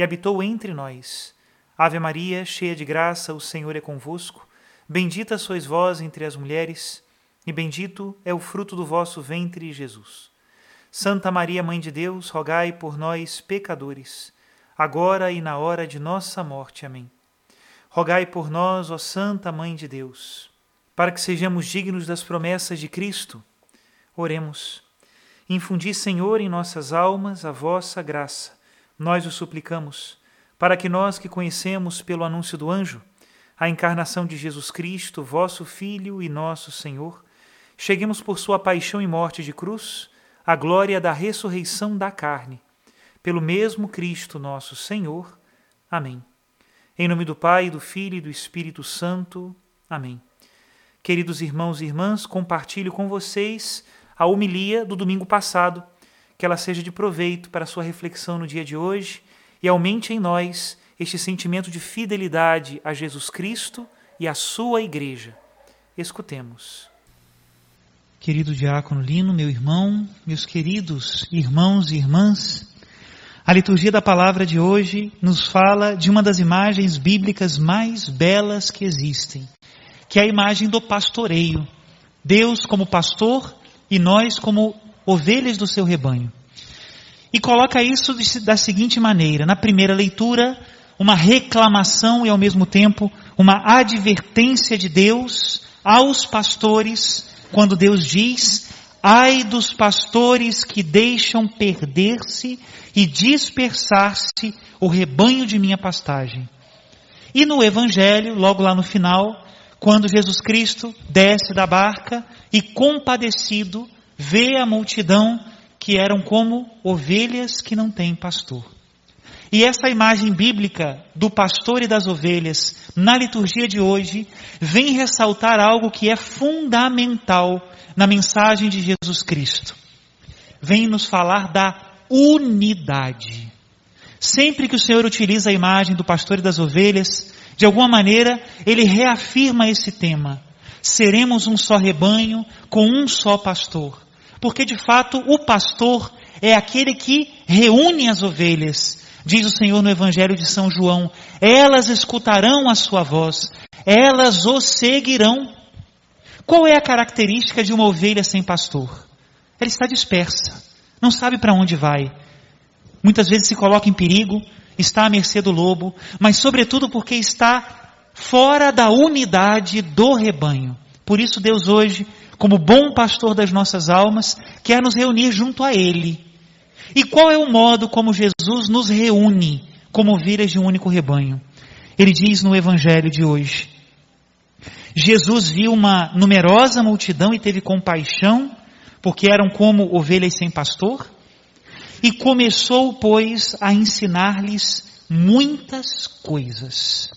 e habitou entre nós. Ave Maria, cheia de graça, o Senhor é convosco. Bendita sois vós entre as mulheres, e bendito é o fruto do vosso ventre, Jesus. Santa Maria, Mãe de Deus, rogai por nós, pecadores, agora e na hora de nossa morte. Amém. Rogai por nós, ó Santa Mãe de Deus, para que sejamos dignos das promessas de Cristo. Oremos. Infundi, Senhor, em nossas almas a vossa graça nós o suplicamos, para que nós que conhecemos pelo anúncio do anjo a encarnação de Jesus Cristo, vosso Filho e nosso Senhor, cheguemos por sua paixão e morte de cruz à glória da ressurreição da carne, pelo mesmo Cristo nosso Senhor. Amém. Em nome do Pai, do Filho e do Espírito Santo. Amém. Queridos irmãos e irmãs, compartilho com vocês a homilia do domingo passado que ela seja de proveito para a sua reflexão no dia de hoje e aumente em nós este sentimento de fidelidade a Jesus Cristo e à sua igreja. Escutemos. Querido diácono Lino, meu irmão, meus queridos irmãos e irmãs, a liturgia da palavra de hoje nos fala de uma das imagens bíblicas mais belas que existem, que é a imagem do pastoreio. Deus como pastor e nós como ovelhas do seu rebanho. E coloca isso da seguinte maneira: na primeira leitura, uma reclamação e ao mesmo tempo uma advertência de Deus aos pastores, quando Deus diz: Ai dos pastores que deixam perder-se e dispersar-se o rebanho de minha pastagem. E no Evangelho, logo lá no final, quando Jesus Cristo desce da barca e compadecido vê a multidão que eram como ovelhas que não têm pastor. E essa imagem bíblica do pastor e das ovelhas na liturgia de hoje vem ressaltar algo que é fundamental na mensagem de Jesus Cristo. Vem nos falar da unidade. Sempre que o Senhor utiliza a imagem do pastor e das ovelhas, de alguma maneira ele reafirma esse tema. Seremos um só rebanho com um só pastor porque de fato o pastor é aquele que reúne as ovelhas. Diz o Senhor no Evangelho de São João: elas escutarão a sua voz, elas o seguirão. Qual é a característica de uma ovelha sem pastor? Ela está dispersa, não sabe para onde vai. Muitas vezes se coloca em perigo, está à mercê do lobo, mas sobretudo porque está fora da unidade do rebanho. Por isso Deus hoje como bom pastor das nossas almas, quer nos reunir junto a Ele. E qual é o modo como Jesus nos reúne como ovelhas de um único rebanho? Ele diz no Evangelho de hoje: Jesus viu uma numerosa multidão e teve compaixão, porque eram como ovelhas sem pastor, e começou, pois, a ensinar-lhes muitas coisas.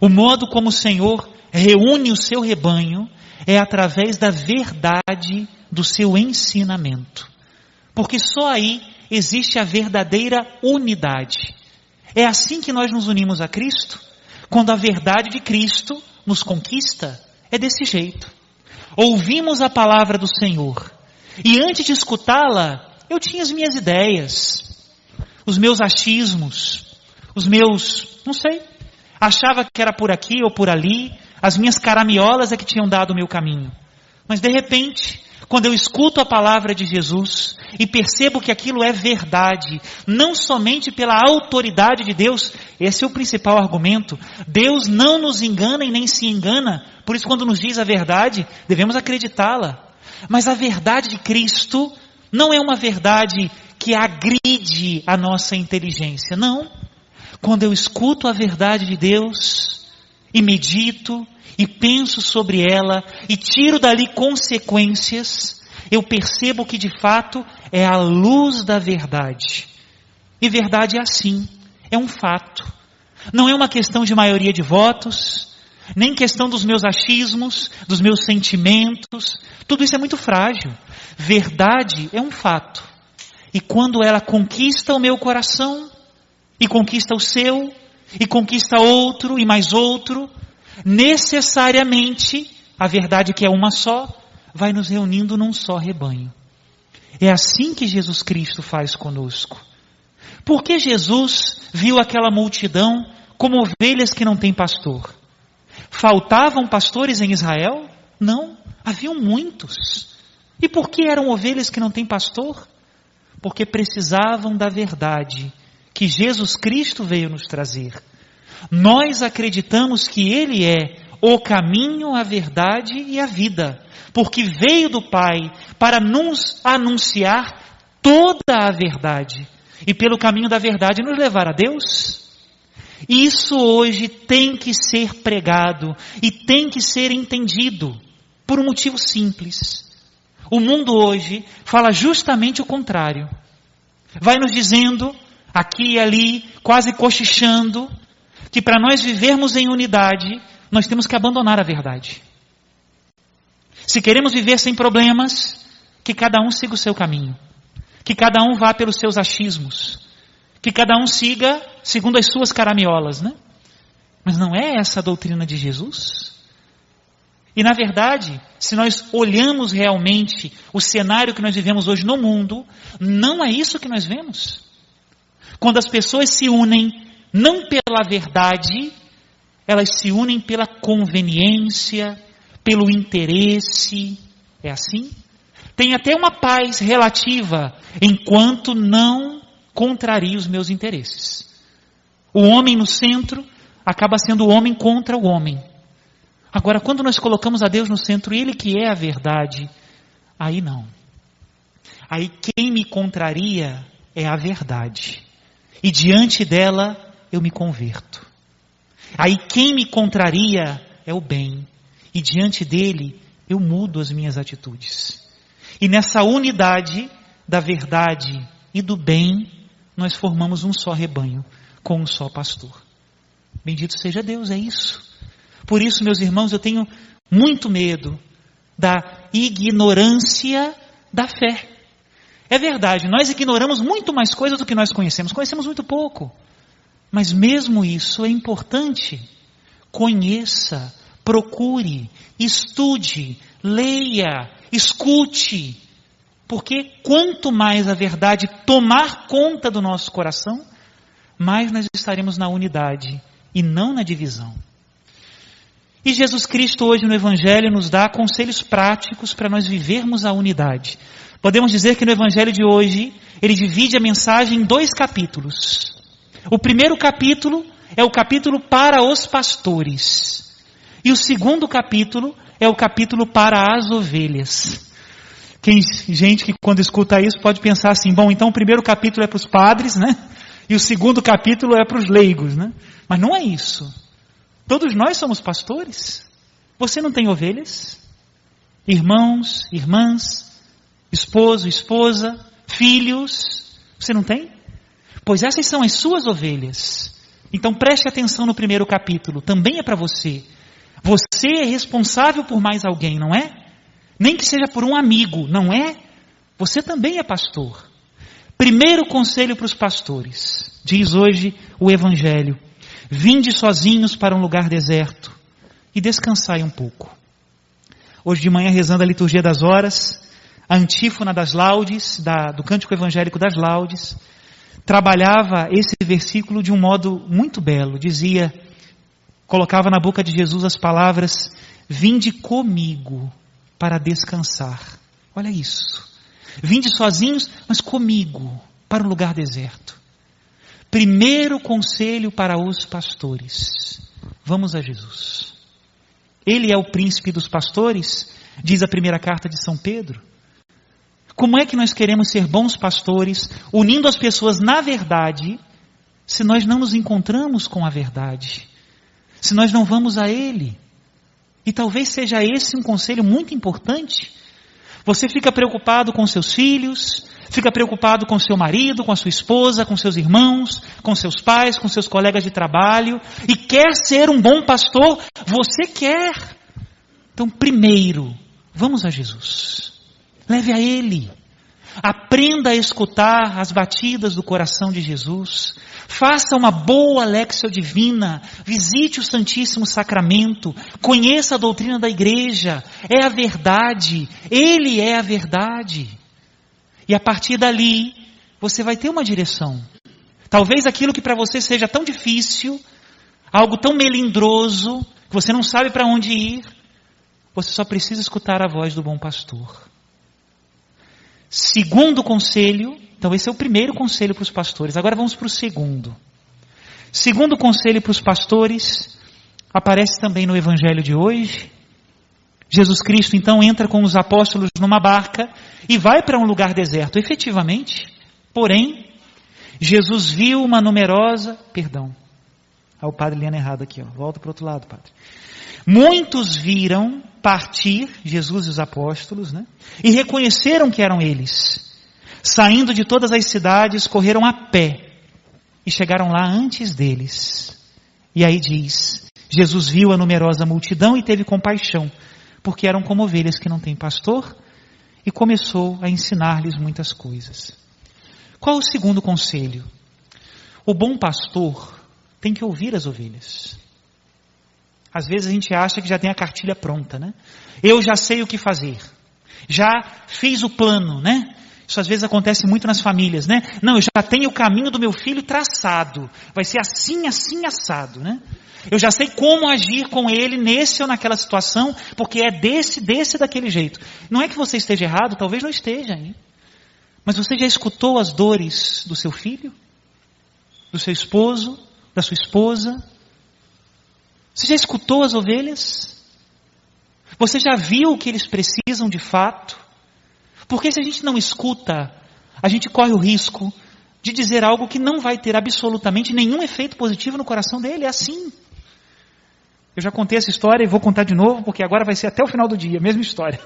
O modo como o Senhor reúne o seu rebanho é através da verdade do seu ensinamento. Porque só aí existe a verdadeira unidade. É assim que nós nos unimos a Cristo, quando a verdade de Cristo nos conquista, é desse jeito. Ouvimos a palavra do Senhor, e antes de escutá-la, eu tinha as minhas ideias, os meus achismos, os meus, não sei, achava que era por aqui ou por ali, as minhas caramiolas é que tinham dado o meu caminho. Mas de repente, quando eu escuto a palavra de Jesus e percebo que aquilo é verdade, não somente pela autoridade de Deus, esse é o principal argumento. Deus não nos engana e nem se engana, por isso, quando nos diz a verdade, devemos acreditá-la. Mas a verdade de Cristo não é uma verdade que agride a nossa inteligência, não. Quando eu escuto a verdade de Deus e medito, e penso sobre ela e tiro dali consequências, eu percebo que de fato é a luz da verdade. E verdade é assim, é um fato. Não é uma questão de maioria de votos, nem questão dos meus achismos, dos meus sentimentos. Tudo isso é muito frágil. Verdade é um fato. E quando ela conquista o meu coração, e conquista o seu, e conquista outro, e mais outro, necessariamente, a verdade que é uma só, vai nos reunindo num só rebanho. É assim que Jesus Cristo faz conosco. Porque Jesus viu aquela multidão como ovelhas que não têm pastor? Faltavam pastores em Israel? Não, haviam muitos. E por que eram ovelhas que não têm pastor? Porque precisavam da verdade que Jesus Cristo veio nos trazer. Nós acreditamos que Ele é o caminho, a verdade e a vida, porque veio do Pai para nos anunciar toda a verdade e pelo caminho da verdade nos levar a Deus. Isso hoje tem que ser pregado e tem que ser entendido por um motivo simples. O mundo hoje fala justamente o contrário. Vai nos dizendo, aqui e ali, quase cochichando, que para nós vivermos em unidade, nós temos que abandonar a verdade. Se queremos viver sem problemas, que cada um siga o seu caminho. Que cada um vá pelos seus achismos. Que cada um siga segundo as suas caramiolas, né? Mas não é essa a doutrina de Jesus? E na verdade, se nós olhamos realmente o cenário que nós vivemos hoje no mundo, não é isso que nós vemos. Quando as pessoas se unem não pela verdade, elas se unem pela conveniência, pelo interesse. É assim? Tem até uma paz relativa, enquanto não contraria os meus interesses. O homem no centro acaba sendo o homem contra o homem. Agora, quando nós colocamos a Deus no centro, Ele que é a verdade, aí não. Aí quem me contraria é a verdade. E diante dela eu me converto. Aí quem me contraria é o bem, e diante dele eu mudo as minhas atitudes. E nessa unidade da verdade e do bem, nós formamos um só rebanho, com um só pastor. Bendito seja Deus, é isso. Por isso, meus irmãos, eu tenho muito medo da ignorância da fé. É verdade, nós ignoramos muito mais coisas do que nós conhecemos, conhecemos muito pouco. Mas mesmo isso é importante. Conheça, procure, estude, leia, escute. Porque quanto mais a verdade tomar conta do nosso coração, mais nós estaremos na unidade e não na divisão. E Jesus Cristo hoje no Evangelho nos dá conselhos práticos para nós vivermos a unidade. Podemos dizer que no Evangelho de hoje, ele divide a mensagem em dois capítulos. O primeiro capítulo é o capítulo para os pastores. E o segundo capítulo é o capítulo para as ovelhas. Quem, gente que quando escuta isso pode pensar assim, bom, então o primeiro capítulo é para os padres, né? E o segundo capítulo é para os leigos, né? Mas não é isso. Todos nós somos pastores. Você não tem ovelhas? Irmãos, irmãs, esposo, esposa, filhos, você não tem? Pois essas são as suas ovelhas. Então preste atenção no primeiro capítulo, também é para você. Você é responsável por mais alguém, não é? Nem que seja por um amigo, não é? Você também é pastor. Primeiro conselho para os pastores, diz hoje o Evangelho: vinde sozinhos para um lugar deserto e descansai um pouco. Hoje de manhã, rezando a liturgia das horas, a antífona das laudes, da, do cântico evangélico das laudes, trabalhava esse versículo de um modo muito belo. Dizia, colocava na boca de Jesus as palavras: Vinde comigo para descansar. Olha isso. Vinde sozinhos, mas comigo, para um lugar deserto. Primeiro conselho para os pastores: vamos a Jesus. Ele é o príncipe dos pastores, diz a primeira carta de São Pedro. Como é que nós queremos ser bons pastores, unindo as pessoas na verdade, se nós não nos encontramos com a verdade? Se nós não vamos a Ele? E talvez seja esse um conselho muito importante. Você fica preocupado com seus filhos, fica preocupado com seu marido, com a sua esposa, com seus irmãos, com seus pais, com seus colegas de trabalho, e quer ser um bom pastor, você quer. Então, primeiro, vamos a Jesus. Leve a Ele. Aprenda a escutar as batidas do coração de Jesus. Faça uma boa lexia divina. Visite o Santíssimo Sacramento. Conheça a doutrina da igreja. É a verdade. Ele é a verdade. E a partir dali, você vai ter uma direção. Talvez aquilo que para você seja tão difícil, algo tão melindroso, que você não sabe para onde ir, você só precisa escutar a voz do bom pastor. Segundo conselho, então esse é o primeiro conselho para os pastores. Agora vamos para o segundo. Segundo conselho para os pastores, aparece também no evangelho de hoje. Jesus Cristo então entra com os apóstolos numa barca e vai para um lugar deserto, efetivamente. Porém, Jesus viu uma numerosa, perdão. Ah, o padre lendo errado aqui, ó. Volta para o outro lado, padre. Muitos viram partir, Jesus e os apóstolos, né? E reconheceram que eram eles. Saindo de todas as cidades, correram a pé e chegaram lá antes deles. E aí diz: Jesus viu a numerosa multidão e teve compaixão, porque eram como ovelhas que não têm pastor, e começou a ensinar-lhes muitas coisas. Qual o segundo conselho? O bom pastor tem que ouvir as ovelhas. Às vezes a gente acha que já tem a cartilha pronta, né? Eu já sei o que fazer. Já fiz o plano, né? Isso às vezes acontece muito nas famílias, né? Não, eu já tenho o caminho do meu filho traçado. Vai ser assim, assim, assado, né? Eu já sei como agir com ele nesse ou naquela situação, porque é desse, desse, daquele jeito. Não é que você esteja errado, talvez não esteja, hein? Mas você já escutou as dores do seu filho? Do seu esposo? Da sua esposa? Você já escutou as ovelhas? Você já viu o que eles precisam de fato? Porque se a gente não escuta, a gente corre o risco de dizer algo que não vai ter absolutamente nenhum efeito positivo no coração dele. É assim. Eu já contei essa história e vou contar de novo, porque agora vai ser até o final do dia, mesma história.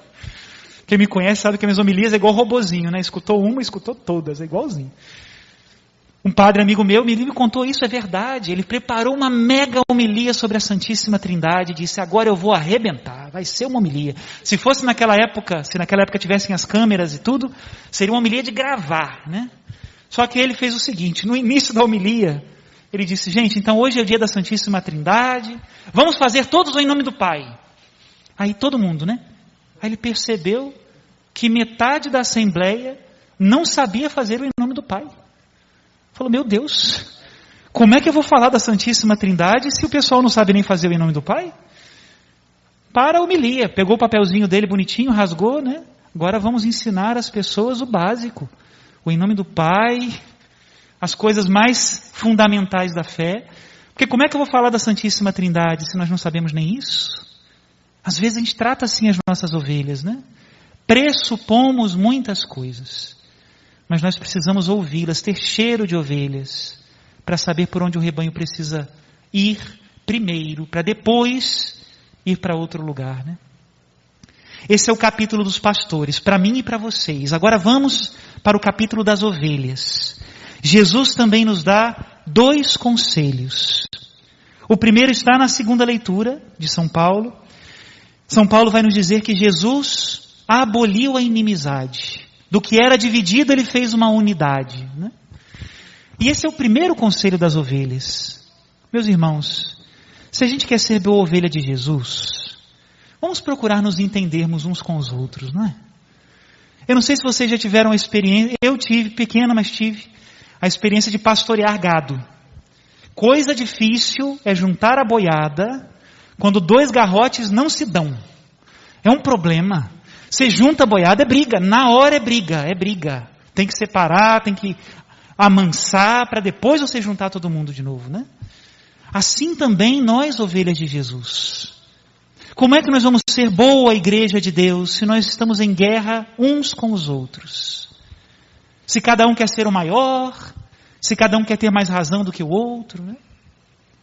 Quem me conhece sabe que as minhas homilias é igual robozinho, né? Escutou uma, escutou todas, é igualzinho. Um padre amigo meu me contou isso, é verdade. Ele preparou uma mega homilia sobre a Santíssima Trindade, disse: agora eu vou arrebentar, vai ser uma homilia. Se fosse naquela época, se naquela época tivessem as câmeras e tudo, seria uma homilia de gravar, né? Só que ele fez o seguinte: no início da homilia, ele disse: gente, então hoje é o dia da Santíssima Trindade, vamos fazer todos em nome do Pai. Aí todo mundo, né? Aí ele percebeu que metade da assembleia não sabia fazer o em nome do Pai. Falou, meu Deus, como é que eu vou falar da Santíssima Trindade se o pessoal não sabe nem fazer o em nome do Pai? Para a homilia, pegou o papelzinho dele bonitinho, rasgou, né? Agora vamos ensinar as pessoas o básico. O em nome do Pai, as coisas mais fundamentais da fé. Porque como é que eu vou falar da Santíssima Trindade se nós não sabemos nem isso? Às vezes a gente trata assim as nossas ovelhas, né? Pressupomos muitas coisas mas nós precisamos ouvi-las, ter cheiro de ovelhas, para saber por onde o rebanho precisa ir primeiro, para depois ir para outro lugar. Né? Esse é o capítulo dos pastores, para mim e para vocês. Agora vamos para o capítulo das ovelhas. Jesus também nos dá dois conselhos. O primeiro está na segunda leitura de São Paulo. São Paulo vai nos dizer que Jesus aboliu a inimizade. Do que era dividido, ele fez uma unidade. Né? E esse é o primeiro conselho das ovelhas. Meus irmãos, se a gente quer ser boa ovelha de Jesus, vamos procurar nos entendermos uns com os outros, não é? Eu não sei se vocês já tiveram a experiência, eu tive, pequena, mas tive, a experiência de pastorear gado. Coisa difícil é juntar a boiada quando dois garrotes não se dão. É um problema. Você junta a boiada, é briga. Na hora é briga, é briga. Tem que separar, tem que amansar para depois você juntar todo mundo de novo, né? Assim também nós, ovelhas de Jesus. Como é que nós vamos ser boa igreja de Deus se nós estamos em guerra uns com os outros? Se cada um quer ser o maior, se cada um quer ter mais razão do que o outro, né?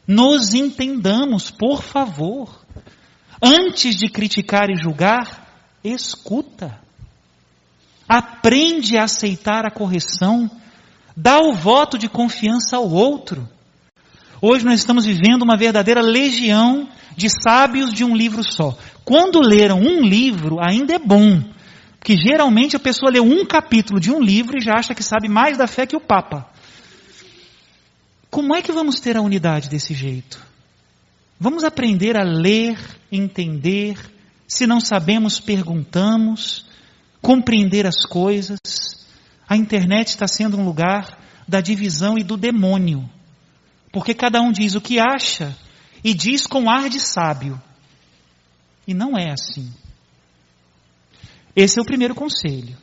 Nos entendamos, por favor. Antes de criticar e julgar, escuta. Aprende a aceitar a correção. Dá o voto de confiança ao outro. Hoje nós estamos vivendo uma verdadeira legião de sábios de um livro só. Quando leram um livro, ainda é bom. Porque geralmente a pessoa lê um capítulo de um livro e já acha que sabe mais da fé que o Papa. Como é que vamos ter a unidade desse jeito? Vamos aprender a ler, entender, se não sabemos, perguntamos, compreender as coisas. A internet está sendo um lugar da divisão e do demônio, porque cada um diz o que acha e diz com ar de sábio. E não é assim. Esse é o primeiro conselho.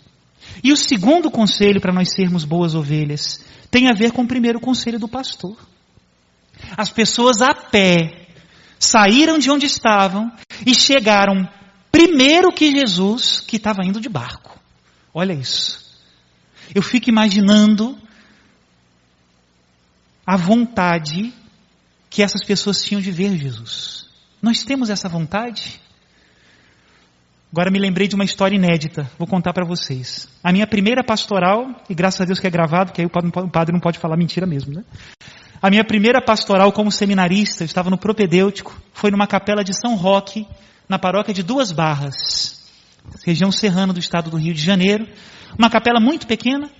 E o segundo conselho para nós sermos boas ovelhas tem a ver com o primeiro conselho do pastor. As pessoas a pé saíram de onde estavam e chegaram primeiro que Jesus, que estava indo de barco. Olha isso. Eu fico imaginando a vontade que essas pessoas tinham de ver Jesus. Nós temos essa vontade? Agora me lembrei de uma história inédita, vou contar para vocês. A minha primeira pastoral, e graças a Deus que é gravado, que aí o padre não pode falar mentira mesmo, né? A minha primeira pastoral como seminarista, eu estava no propedêutico, foi numa capela de São Roque, na paróquia de Duas Barras, região serrana do estado do Rio de Janeiro. Uma capela muito pequena,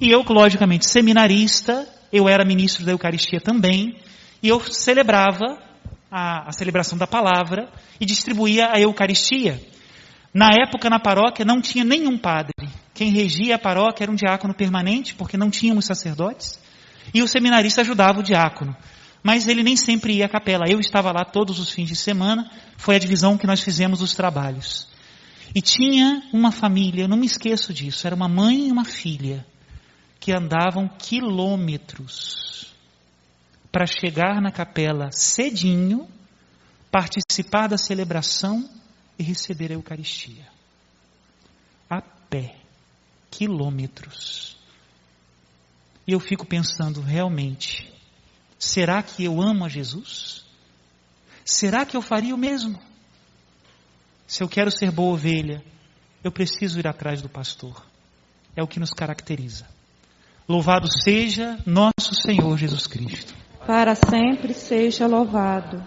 e eu, logicamente, seminarista, eu era ministro da Eucaristia também, e eu celebrava a, a celebração da palavra e distribuía a Eucaristia. Na época, na paróquia, não tinha nenhum padre. Quem regia a paróquia era um diácono permanente, porque não tínhamos sacerdotes. E o seminarista ajudava o diácono. Mas ele nem sempre ia à capela. Eu estava lá todos os fins de semana. Foi a divisão que nós fizemos dos trabalhos. E tinha uma família, não me esqueço disso, era uma mãe e uma filha, que andavam quilômetros para chegar na capela cedinho, participar da celebração e receber a Eucaristia. A pé, quilômetros. E eu fico pensando, realmente, será que eu amo a Jesus? Será que eu faria o mesmo? Se eu quero ser boa ovelha, eu preciso ir atrás do pastor. É o que nos caracteriza. Louvado seja nosso Senhor Jesus Cristo. Para sempre seja louvado.